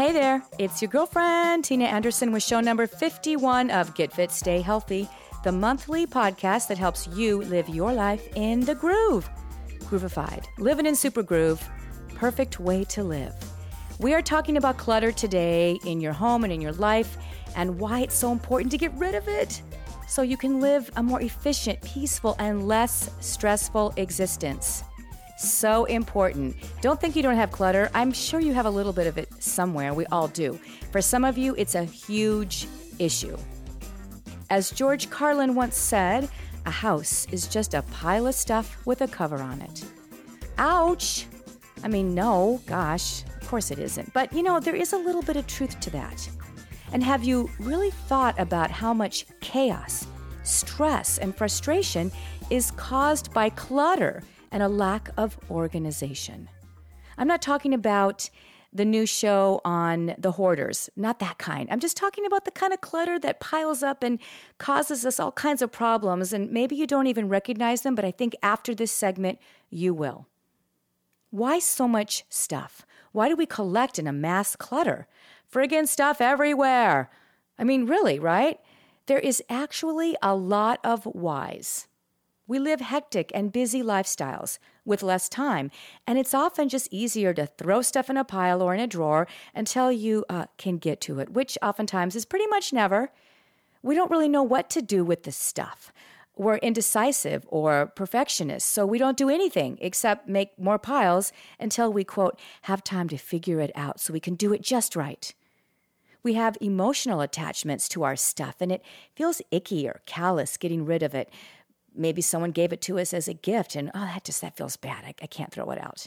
Hey there, it's your girlfriend, Tina Anderson, with show number 51 of Get Fit, Stay Healthy, the monthly podcast that helps you live your life in the groove. Groovified, living in super groove, perfect way to live. We are talking about clutter today in your home and in your life and why it's so important to get rid of it so you can live a more efficient, peaceful, and less stressful existence. So important. Don't think you don't have clutter. I'm sure you have a little bit of it somewhere. We all do. For some of you, it's a huge issue. As George Carlin once said, a house is just a pile of stuff with a cover on it. Ouch! I mean, no, gosh, of course it isn't. But you know, there is a little bit of truth to that. And have you really thought about how much chaos, stress, and frustration is caused by clutter and a lack of organization? I'm not talking about the new show on the hoarders, not that kind. I'm just talking about the kind of clutter that piles up and causes us all kinds of problems. And maybe you don't even recognize them, but I think after this segment, you will. Why so much stuff? Why do we collect and amass clutter? Friggin' stuff everywhere. I mean, really, right? There is actually a lot of whys. We live hectic and busy lifestyles with less time, and it's often just easier to throw stuff in a pile or in a drawer until you uh, can get to it, which oftentimes is pretty much never. We don't really know what to do with the stuff. We're indecisive or perfectionists, so we don't do anything except make more piles until we, quote, have time to figure it out so we can do it just right. We have emotional attachments to our stuff, and it feels icky or callous getting rid of it. Maybe someone gave it to us as a gift, and oh, that just that feels bad. I, I can't throw it out.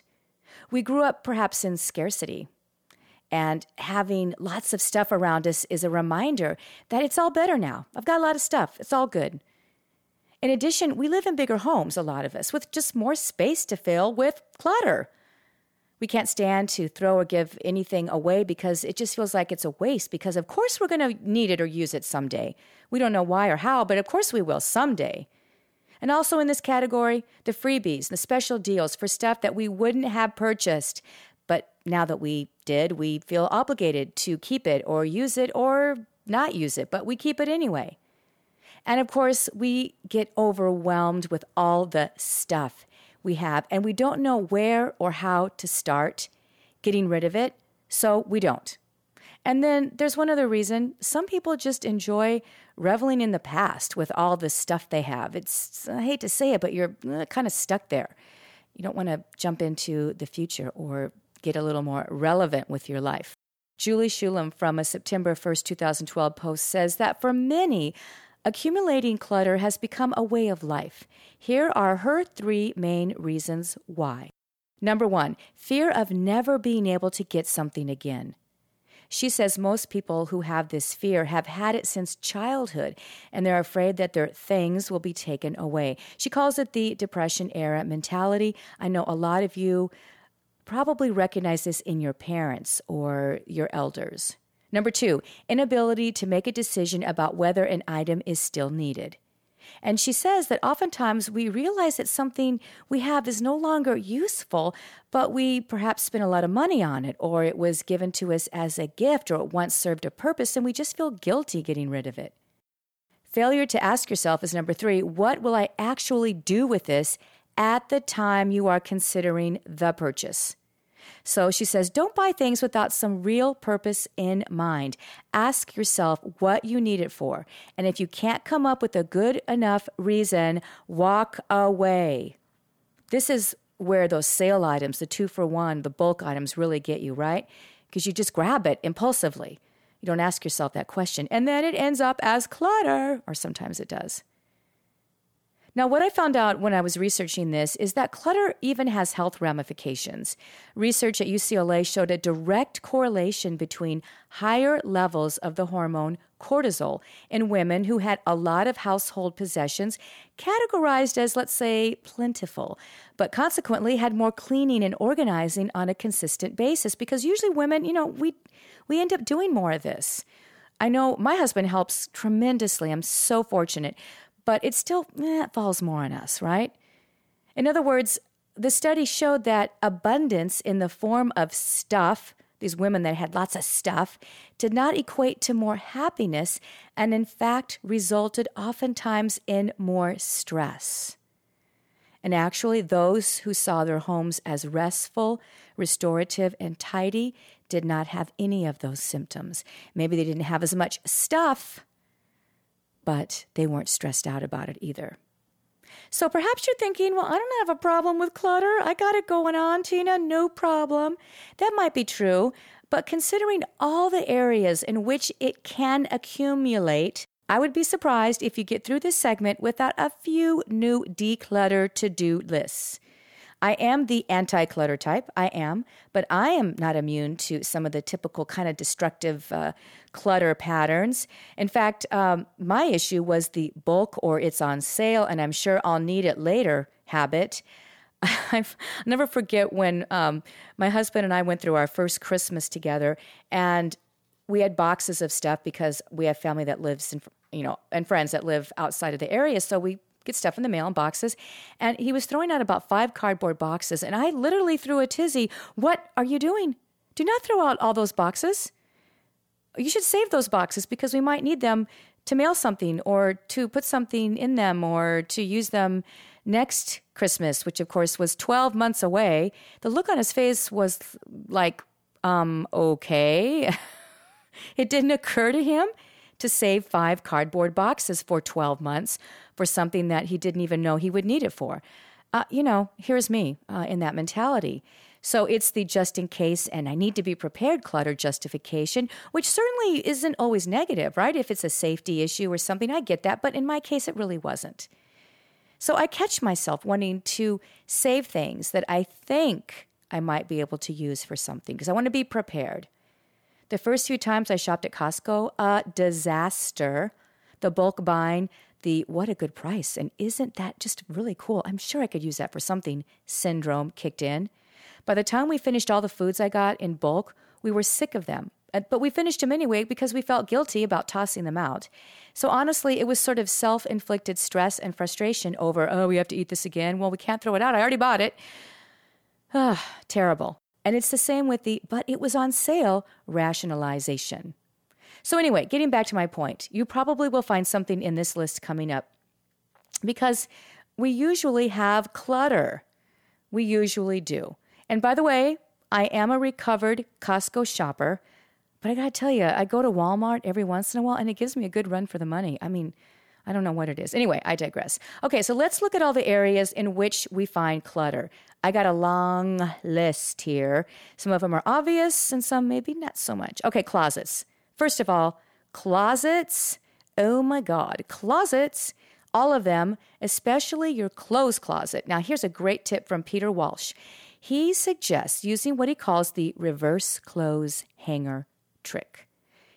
We grew up perhaps in scarcity, and having lots of stuff around us is a reminder that it's all better now. I've got a lot of stuff. It's all good. In addition, we live in bigger homes, a lot of us, with just more space to fill with clutter. We can't stand to throw or give anything away because it just feels like it's a waste, because of course we're going to need it or use it someday. We don't know why or how, but of course we will someday. And also in this category, the freebies, the special deals for stuff that we wouldn't have purchased. But now that we did, we feel obligated to keep it or use it or not use it, but we keep it anyway. And of course, we get overwhelmed with all the stuff we have, and we don't know where or how to start getting rid of it, so we don't. And then there's one other reason some people just enjoy reveling in the past with all the stuff they have. It's, I hate to say it, but you're uh, kind of stuck there. You don't want to jump into the future or get a little more relevant with your life. Julie Shulam from a September 1st, 2012 post says that for many, Accumulating clutter has become a way of life. Here are her three main reasons why. Number one, fear of never being able to get something again. She says most people who have this fear have had it since childhood and they're afraid that their things will be taken away. She calls it the Depression era mentality. I know a lot of you probably recognize this in your parents or your elders. Number two, inability to make a decision about whether an item is still needed. And she says that oftentimes we realize that something we have is no longer useful, but we perhaps spent a lot of money on it, or it was given to us as a gift, or it once served a purpose, and we just feel guilty getting rid of it. Failure to ask yourself is number three what will I actually do with this at the time you are considering the purchase? So she says, don't buy things without some real purpose in mind. Ask yourself what you need it for. And if you can't come up with a good enough reason, walk away. This is where those sale items, the two for one, the bulk items really get you, right? Because you just grab it impulsively. You don't ask yourself that question. And then it ends up as clutter, or sometimes it does. Now, what I found out when I was researching this is that clutter even has health ramifications. Research at UCLA showed a direct correlation between higher levels of the hormone cortisol in women who had a lot of household possessions categorized as, let's say, plentiful, but consequently had more cleaning and organizing on a consistent basis because usually women, you know, we, we end up doing more of this. I know my husband helps tremendously. I'm so fortunate but it still eh, falls more on us, right? In other words, the study showed that abundance in the form of stuff, these women that had lots of stuff, did not equate to more happiness and, in fact, resulted oftentimes in more stress. And actually, those who saw their homes as restful, restorative, and tidy did not have any of those symptoms. Maybe they didn't have as much stuff, but they weren't stressed out about it either. So perhaps you're thinking, well, I don't have a problem with clutter. I got it going on, Tina, no problem. That might be true, but considering all the areas in which it can accumulate, I would be surprised if you get through this segment without a few new declutter to do lists. I am the anti clutter type. I am, but I am not immune to some of the typical kind of destructive uh, clutter patterns. In fact, um, my issue was the bulk or it's on sale and I'm sure I'll need it later habit. I'll never forget when um, my husband and I went through our first Christmas together and we had boxes of stuff because we have family that lives in, you know, and friends that live outside of the area. So we get stuff in the mail in boxes. And he was throwing out about five cardboard boxes. And I literally threw a tizzy. What are you doing? Do not throw out all those boxes. You should save those boxes because we might need them to mail something or to put something in them or to use them next Christmas, which of course was 12 months away. The look on his face was like, um, okay. it didn't occur to him to save five cardboard boxes for 12 months for something that he didn't even know he would need it for. Uh, you know, here's me uh, in that mentality. So it's the just in case and I need to be prepared clutter justification, which certainly isn't always negative, right? If it's a safety issue or something, I get that. But in my case, it really wasn't. So I catch myself wanting to save things that I think I might be able to use for something because I want to be prepared. The first few times I shopped at Costco, a disaster. The bulk buying, the what a good price, and isn't that just really cool? I'm sure I could use that for something syndrome kicked in. By the time we finished all the foods I got in bulk, we were sick of them. Uh, but we finished them anyway because we felt guilty about tossing them out. So honestly, it was sort of self inflicted stress and frustration over, oh, we have to eat this again. Well, we can't throw it out. I already bought it. Ah, terrible. And it's the same with the, but it was on sale rationalization. So, anyway, getting back to my point, you probably will find something in this list coming up because we usually have clutter. We usually do. And by the way, I am a recovered Costco shopper, but I gotta tell you, I go to Walmart every once in a while and it gives me a good run for the money. I mean, I don't know what it is. Anyway, I digress. Okay, so let's look at all the areas in which we find clutter. I got a long list here. Some of them are obvious and some maybe not so much. Okay, closets. First of all, closets. Oh my God, closets. All of them, especially your clothes closet. Now, here's a great tip from Peter Walsh. He suggests using what he calls the reverse clothes hanger trick.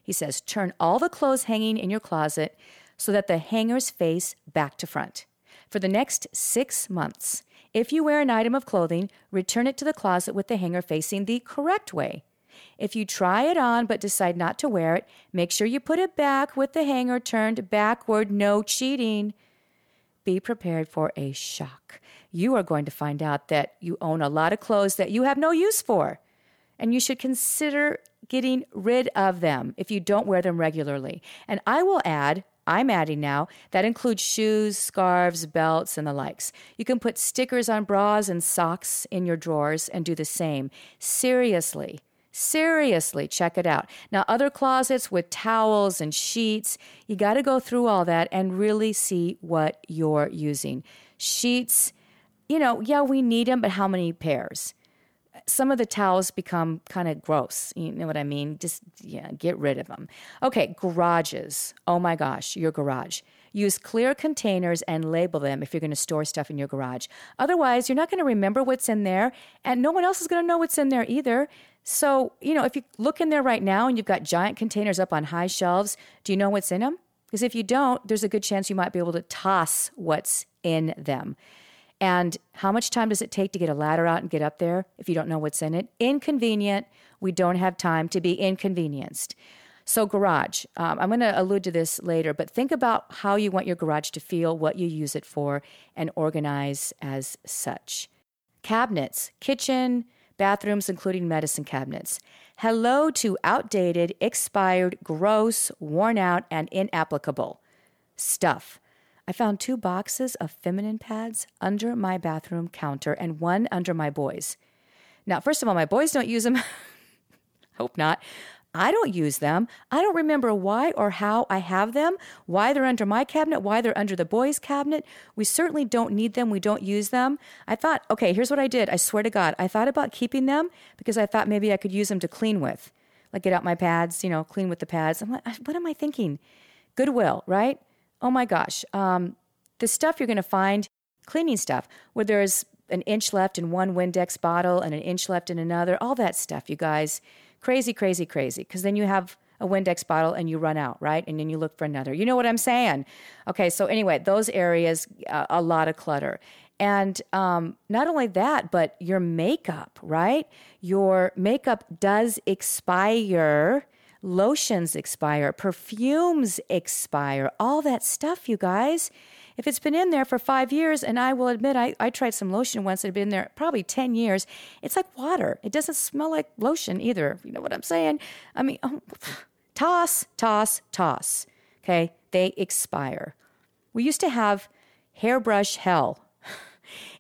He says, turn all the clothes hanging in your closet so that the hangers face back to front. For the next six months, if you wear an item of clothing, return it to the closet with the hanger facing the correct way. If you try it on but decide not to wear it, make sure you put it back with the hanger turned backward. No cheating. Be prepared for a shock. You are going to find out that you own a lot of clothes that you have no use for, and you should consider getting rid of them if you don't wear them regularly. And I will add, I'm adding now, that includes shoes, scarves, belts, and the likes. You can put stickers on bras and socks in your drawers and do the same. Seriously, seriously, check it out. Now, other closets with towels and sheets, you got to go through all that and really see what you're using. Sheets, you know, yeah, we need them, but how many pairs? some of the towels become kind of gross. You know what I mean? Just yeah, get rid of them. Okay, garages. Oh my gosh, your garage. Use clear containers and label them if you're going to store stuff in your garage. Otherwise, you're not going to remember what's in there, and no one else is going to know what's in there either. So, you know, if you look in there right now and you've got giant containers up on high shelves, do you know what's in them? Because if you don't, there's a good chance you might be able to toss what's in them. And how much time does it take to get a ladder out and get up there if you don't know what's in it? Inconvenient. We don't have time to be inconvenienced. So, garage, um, I'm going to allude to this later, but think about how you want your garage to feel, what you use it for, and organize as such. Cabinets, kitchen, bathrooms, including medicine cabinets. Hello to outdated, expired, gross, worn out, and inapplicable stuff. I found two boxes of feminine pads under my bathroom counter and one under my boys. Now, first of all, my boys don't use them. Hope not. I don't use them. I don't remember why or how I have them, why they're under my cabinet, why they're under the boys' cabinet. We certainly don't need them. We don't use them. I thought, okay, here's what I did. I swear to God, I thought about keeping them because I thought maybe I could use them to clean with, like get out my pads, you know, clean with the pads. I'm like, what am I thinking? Goodwill, right? Oh my gosh. Um, the stuff you're going to find, cleaning stuff, where there's an inch left in one Windex bottle and an inch left in another, all that stuff, you guys. Crazy, crazy, crazy. Because then you have a Windex bottle and you run out, right? And then you look for another. You know what I'm saying? Okay, so anyway, those areas, uh, a lot of clutter. And um, not only that, but your makeup, right? Your makeup does expire lotions expire, perfumes expire, all that stuff, you guys. If it's been in there for five years, and I will admit, I, I tried some lotion once that had been there probably 10 years, it's like water. It doesn't smell like lotion either. You know what I'm saying? I mean, oh, toss, toss, toss. Okay, they expire. We used to have hairbrush hell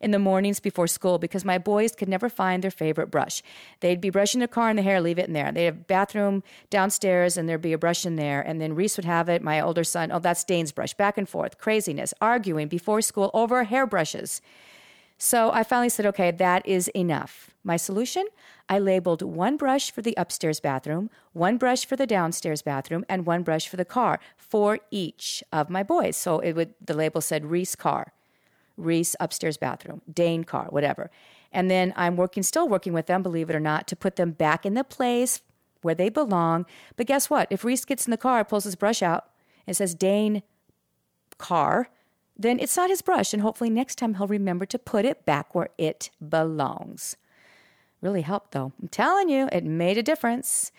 in the mornings before school because my boys could never find their favorite brush. They'd be brushing their car in the hair, leave it in there. They'd have bathroom downstairs and there'd be a brush in there. And then Reese would have it, my older son, oh, that's Dane's brush, back and forth, craziness, arguing before school over hairbrushes. So I finally said, okay, that is enough. My solution? I labeled one brush for the upstairs bathroom, one brush for the downstairs bathroom, and one brush for the car for each of my boys. So it would the label said Reese car. Reese upstairs bathroom, Dane car, whatever. And then I'm working, still working with them, believe it or not, to put them back in the place where they belong. But guess what? If Reese gets in the car, pulls his brush out, and says Dane car, then it's not his brush. And hopefully next time he'll remember to put it back where it belongs. Really helped though. I'm telling you, it made a difference.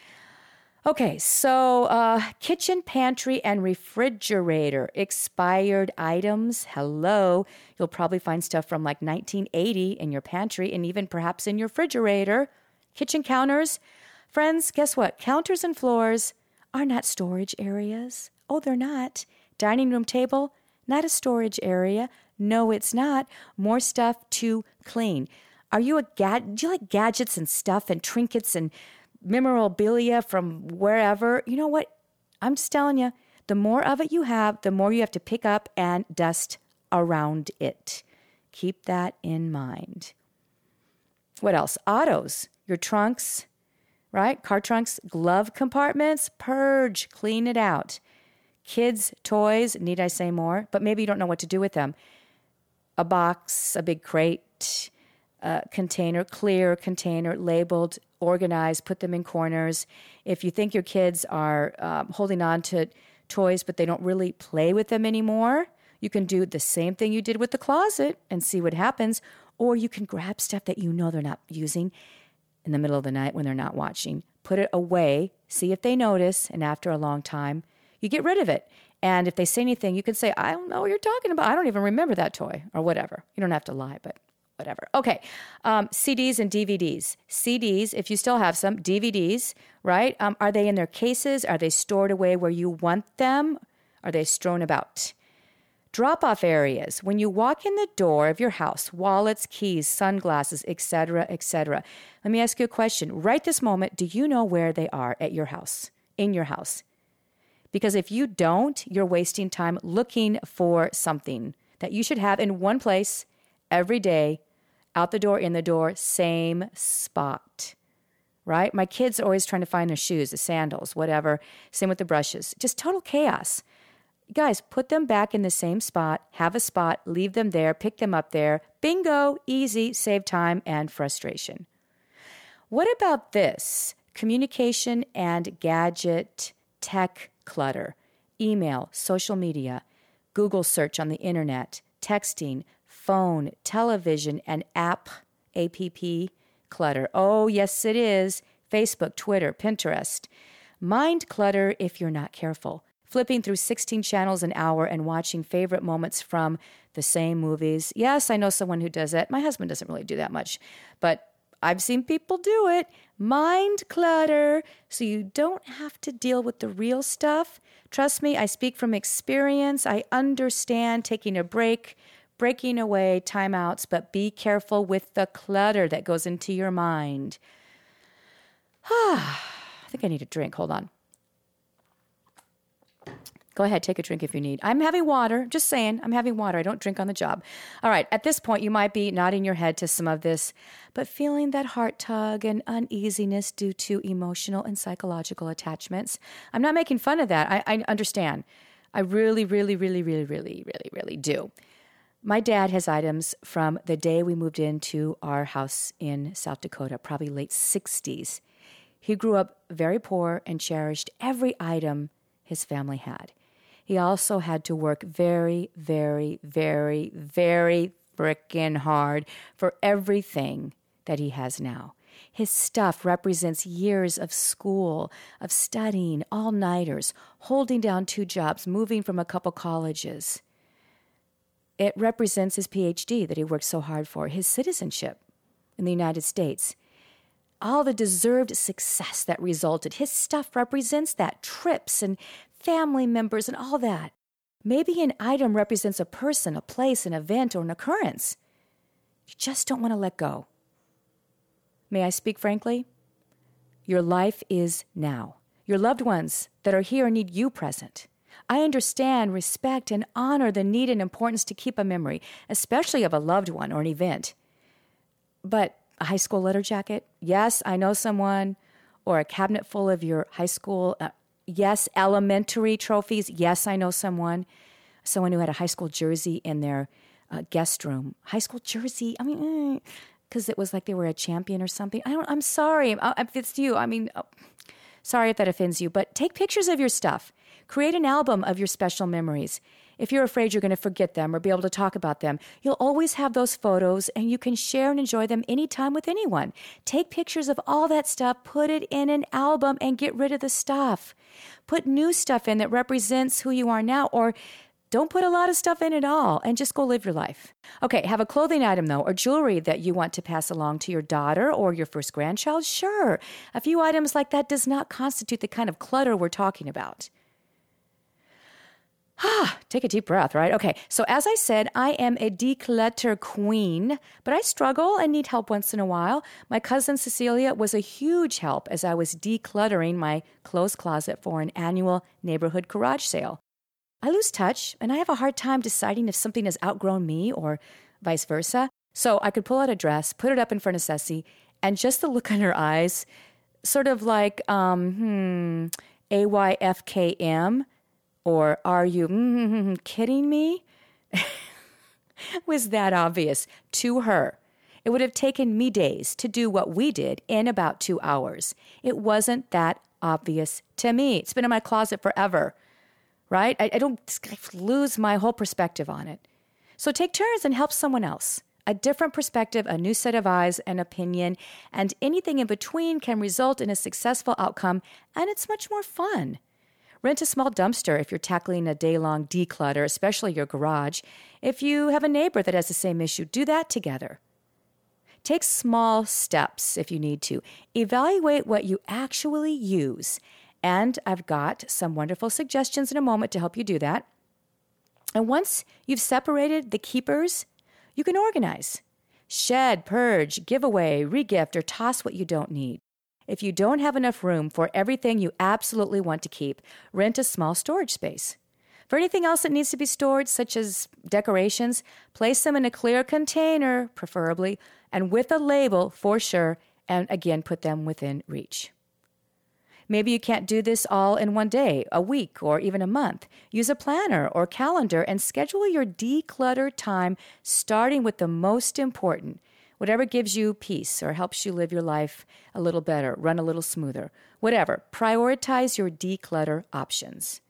Okay, so uh, kitchen, pantry, and refrigerator expired items. Hello. You'll probably find stuff from like 1980 in your pantry and even perhaps in your refrigerator. Kitchen counters. Friends, guess what? Counters and floors are not storage areas. Oh, they're not. Dining room table, not a storage area. No, it's not. More stuff to clean. Are you a gad? Do you like gadgets and stuff and trinkets and memorabilia from wherever, you know what? I'm just telling you, the more of it you have, the more you have to pick up and dust around it. Keep that in mind. What else? Autos, your trunks, right? Car trunks, glove compartments, purge, clean it out. Kids' toys, need I say more? But maybe you don't know what to do with them. A box, a big crate, a container, clear container, labeled organized, put them in corners. If you think your kids are um, holding on to toys but they don't really play with them anymore, you can do the same thing you did with the closet and see what happens. Or you can grab stuff that you know they're not using in the middle of the night when they're not watching, put it away, see if they notice, and after a long time, you get rid of it. And if they say anything, you can say, I don't know what you're talking about. I don't even remember that toy, or whatever. You don't have to lie, but whatever. Okay. Um, CDs and DVDs. CDs, if you still have some, DVDs, right? Um, are they in their cases? Are they stored away where you want them? Are they strewn about? Drop off areas. When you walk in the door of your house, wallets, keys, sunglasses, etc., etc. Let me ask you a question. Right this moment, do you know where they are at your house? In your house? Because if you don't, you're wasting time looking for something that you should have in one place every day out the door, in the door, same spot. Right? My kids are always trying to find their shoes, the sandals, whatever. Same with the brushes. Just total chaos. Guys, put them back in the same spot, have a spot, leave them there, pick them up there. Bingo, easy, save time and frustration. What about this? Communication and gadget tech clutter, email, social media, Google search on the internet, texting, phone, television, and app, app clutter. Oh, yes, it is. Facebook, Twitter, Pinterest. Mind clutter if you're not careful. Flipping through 16 channels an hour and watching favorite moments from the same movies. Yes, I know someone who does that. My husband doesn't really do that much, but I've seen people do it. Mind clutter so you don't have to deal with the real stuff. Trust me, I speak from experience. I understand taking a break, breaking away, timeouts, but be careful with the clutter that goes into your mind. I think I need a drink. Hold on. Go ahead, take a drink if you need. I'm having water, just saying, I'm having water. I don't drink on the job. All right, at this point, you might be nodding your head to some of this, but feeling that heart tug and uneasiness due to emotional and psychological attachments. I'm not making fun of that. I, I understand. I really, really, really, really, really, really, really do. My dad has items from the day we moved into our house in South Dakota, probably late 60s. He grew up very poor and cherished every item his family had. He also had to work very, very, very, very frickin' hard for everything that he has now. His stuff represents years of school, of studying, all nighters, holding down two jobs, moving from a couple colleges. It represents his PhD that he worked so hard for, his citizenship in the United States, all the deserved success that resulted. His stuff represents that trips and family members, and all that. Maybe an item represents a person, a place, an event, or an occurrence. You just don't want to let go. May I speak frankly? Your life is now. Your loved ones that are here need you present. I understand, respect, and honor the need and importance to keep a memory, especially of a loved one or an event. But a high school letter jacket? Yes, I know someone. Or a cabinet full of your high school uh, yes, elementary trophies. Yes, I know someone, someone who had a high school jersey in their uh, guest room. High school jersey. I mean, because eh, it was like they were a champion or something. I don't. I'm sorry uh, if it's you. I mean, oh, sorry if that offends you. But take pictures of your stuff. Create an album of your special memories. If you're afraid you're going to forget them or be able to talk about them, you'll always have those photos and you can share and enjoy them anytime with anyone. Take pictures of all that stuff, put it in an album, and get rid of the stuff. Put new stuff in that represents who you are now, or don't put a lot of stuff in at all and just go live your life. Okay, have a clothing item though, or jewelry that you want to pass along to your daughter or your first grandchild? Sure. A few items like that does not constitute the kind of clutter we're talking about. Ah, take a deep breath, right? Okay, so as I said, I am a declutter queen, but I struggle and need help once in a while. My cousin Cecilia was a huge help as I was decluttering my clothes closet for an annual neighborhood garage sale. I lose touch and I have a hard time deciding if something has outgrown me or vice versa. So I could pull out a dress, put it up in front of Ceci, and just the look in her eyes, sort of like, um, hmm, AYFKM or are you mm-hmm, kidding me? was that obvious to her. It would have taken me days to do what we did in about two hours. It wasn't that obvious to me. It's been in my closet forever, right? I, I don't lose my whole perspective on it. So take turns and help someone else. A different perspective, a new set of eyes, an opinion, and anything in between can result in a successful outcome, and it's much more fun. Rent a small dumpster if you're tackling a day long declutter, especially your garage. If you have a neighbor that has the same issue, do that together. Take small steps if you need to. Evaluate what you actually use. And I've got some wonderful suggestions in a moment to help you do that. And once you've separated the keepers, you can organize. Shed, purge, give away, regift, or toss what you don't need. If you don't have enough room for everything you absolutely want to keep, rent a small storage space. For anything else that needs to be stored, such as decorations, place them in a clear container, preferably, and with a label for sure, and again, put them within reach. Maybe you can't do this all in one day, a week, or even a month. Use a planner or calendar and schedule your declutter time starting with the most important Whatever gives you peace or helps you live your life a little better, run a little smoother, whatever, prioritize your declutter options.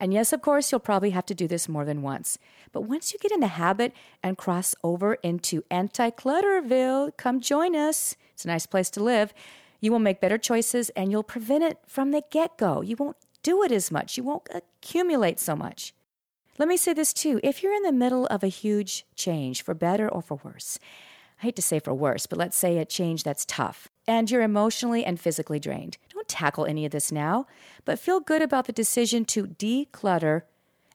And yes, of course, you'll probably have to do this more than once. But once you get in the habit and cross over into anti clutterville, come join us. It's a nice place to live. You will make better choices and you'll prevent it from the get go. You won't do it as much, you won't accumulate so much. Let me say this too if you're in the middle of a huge change, for better or for worse, I hate to say for worse, but let's say a change that's tough, and you're emotionally and physically drained. Don't tackle any of this now, but feel good about the decision to declutter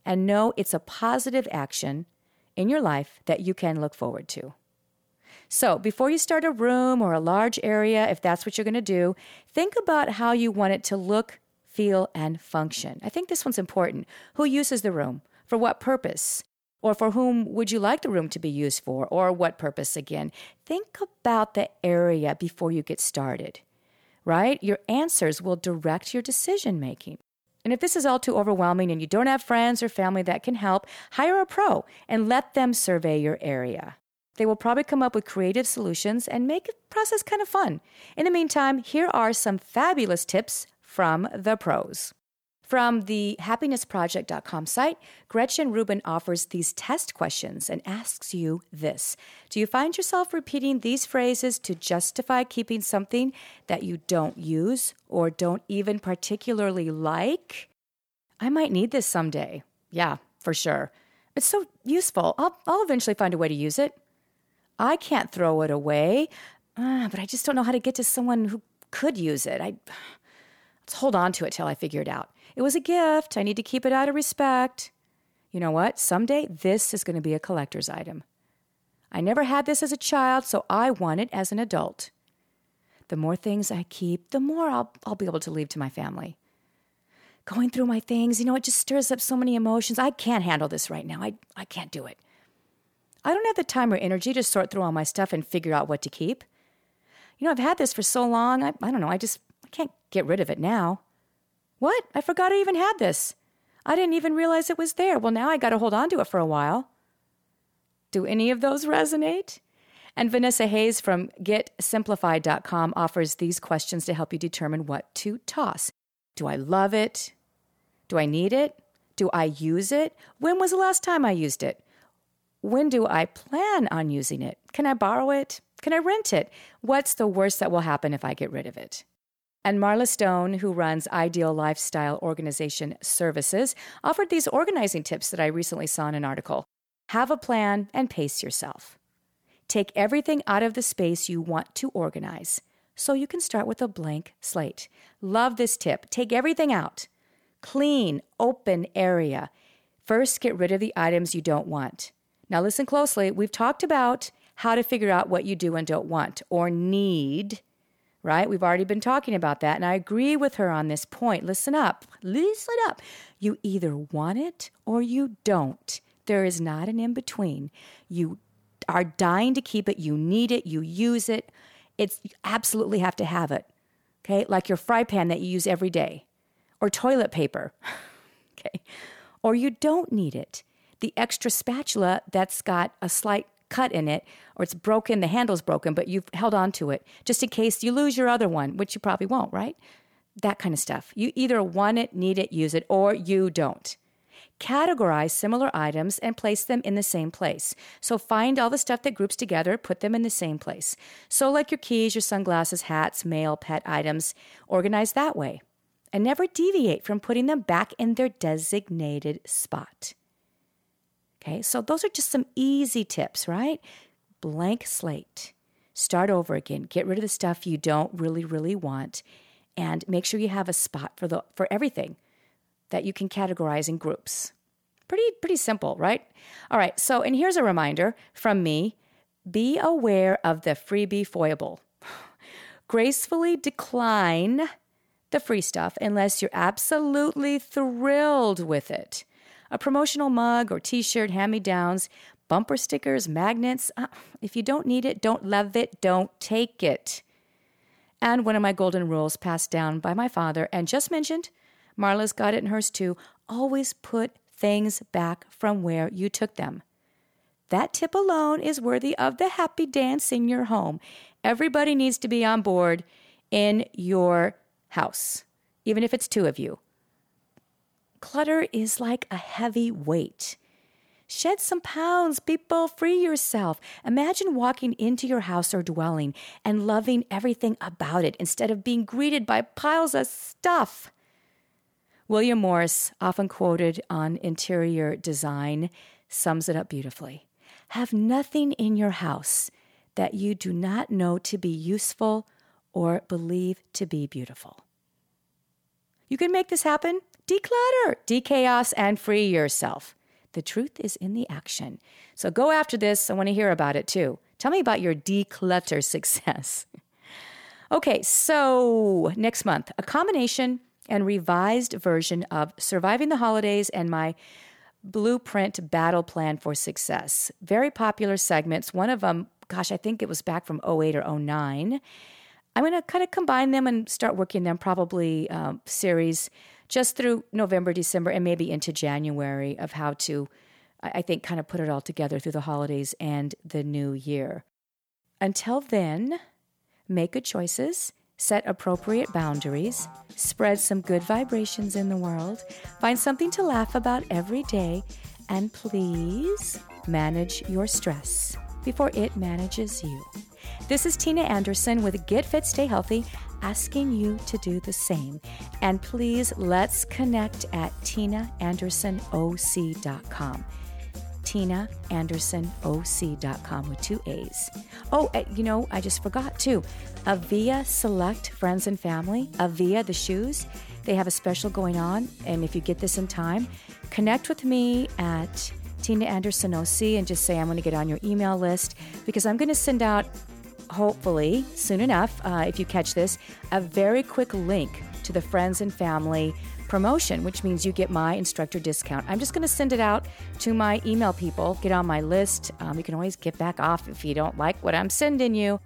and know it's a positive action in your life that you can look forward to. So, before you start a room or a large area, if that's what you're going to do, think about how you want it to look, feel, and function. I think this one's important. Who uses the room? For what purpose? Or for whom would you like the room to be used for? Or what purpose again? Think about the area before you get started, right? Your answers will direct your decision making. And if this is all too overwhelming and you don't have friends or family that can help, hire a pro and let them survey your area. They will probably come up with creative solutions and make the process kind of fun. In the meantime, here are some fabulous tips from the pros. From the happinessproject.com site, Gretchen Rubin offers these test questions and asks you this Do you find yourself repeating these phrases to justify keeping something that you don't use or don't even particularly like? I might need this someday. Yeah, for sure. It's so useful. I'll, I'll eventually find a way to use it. I can't throw it away, uh, but I just don't know how to get to someone who could use it. I let's hold on to it till I figure it out. It was a gift. I need to keep it out of respect. You know what? Someday this is going to be a collector's item. I never had this as a child, so I want it as an adult. The more things I keep, the more I'll, I'll be able to leave to my family. Going through my things, you know, it just stirs up so many emotions. I can't handle this right now. I, I can't do it. I don't have the time or energy to sort through all my stuff and figure out what to keep. You know, I've had this for so long, I, I don't know, I just I can't get rid of it now. What? I forgot I even had this. I didn't even realize it was there. Well, now I got to hold on to it for a while. Do any of those resonate? And Vanessa Hayes from getsimplified.com offers these questions to help you determine what to toss. Do I love it? Do I need it? Do I use it? When was the last time I used it? When do I plan on using it? Can I borrow it? Can I rent it? What's the worst that will happen if I get rid of it? And Marla Stone, who runs Ideal Lifestyle Organization Services, offered these organizing tips that I recently saw in an article. Have a plan and pace yourself. Take everything out of the space you want to organize so you can start with a blank slate. Love this tip. Take everything out. Clean, open area. First, get rid of the items you don't want. Now, listen closely. We've talked about how to figure out what you do and don't want or need, right? We've already been talking about that. And I agree with her on this point. Listen up. Listen up. You either want it or you don't. There is not an in between. You are dying to keep it. You need it. You use it. It's you absolutely have to have it. Okay. Like your fry pan that you use every day or toilet paper. okay. Or you don't need it the extra spatula that's got a slight cut in it or it's broken, the handle's broken, but you've held on to it just in case you lose your other one, which you probably won't, right? That kind of stuff. You either want it, need it, use it, or you don't. Categorize similar items and place them in the same place. So find all the stuff that groups together, put them in the same place. So, like your keys, your sunglasses, hats, mail, pet items, organize that way. And never deviate from putting them back in their designated spot. Okay, so those are just some easy tips, right? Blank slate. Start over again. Get rid of the stuff you don't really, really want, and make sure you have a spot for the for everything that you can categorize in groups. Pretty, pretty simple, right? All right, so and here's a reminder from me be aware of the freebie foible. Gracefully decline the free stuff unless you're absolutely thrilled with it a promotional mug or t shirt, hand me downs, bumper stickers, magnets. Uh, if you don't need it, don't love it, don't take it. And one of my golden rules passed down by my father and just mentioned, Marla's got it in hers too always put things back from where you took them. That tip alone is worthy of the happy dance in your home. Everybody needs to be on board in your house, even if it's two of you. Clutter is like a heavy weight. Shed some pounds, people. Free yourself. Imagine walking into your house or dwelling and loving everything about it instead of being greeted by piles of stuff. William Morris, often quoted on interior design, sums it up beautifully. Have nothing in your house that you do not know to be useful or believe to be beautiful. You can make this happen. Declutter, dechaos, and free yourself. The truth is in the action. So go after this. I want to hear about it too. Tell me about your declutter success. okay, so next month, a combination and revised version of Surviving the Holidays and my Blueprint Battle Plan for Success. Very popular segments. One of them, gosh, I think it was back from 08 or 09. I'm going to kind of combine them and start working them probably um, series just through November, December, and maybe into January of how to, I think, kind of put it all together through the holidays and the new year. Until then, make good choices, set appropriate boundaries, spread some good vibrations in the world, find something to laugh about every day, and please manage your stress before it manages you. This is Tina Anderson with Get Fit Stay Healthy, asking you to do the same. And please let's connect at tinaandersonoc.com. TinaAndersonOC.com with two A's. Oh, eh, you know, I just forgot too. Avia Select Friends and Family, Avia the shoes, they have a special going on. And if you get this in time, connect with me at Tina Anderson OC and just say I'm going to get on your email list because I'm going to send out hopefully soon enough, uh, if you catch this, a very quick link to the friends and family promotion, which means you get my instructor discount. I'm just going to send it out to my email people. Get on my list. Um, you can always get back off if you don't like what I'm sending you.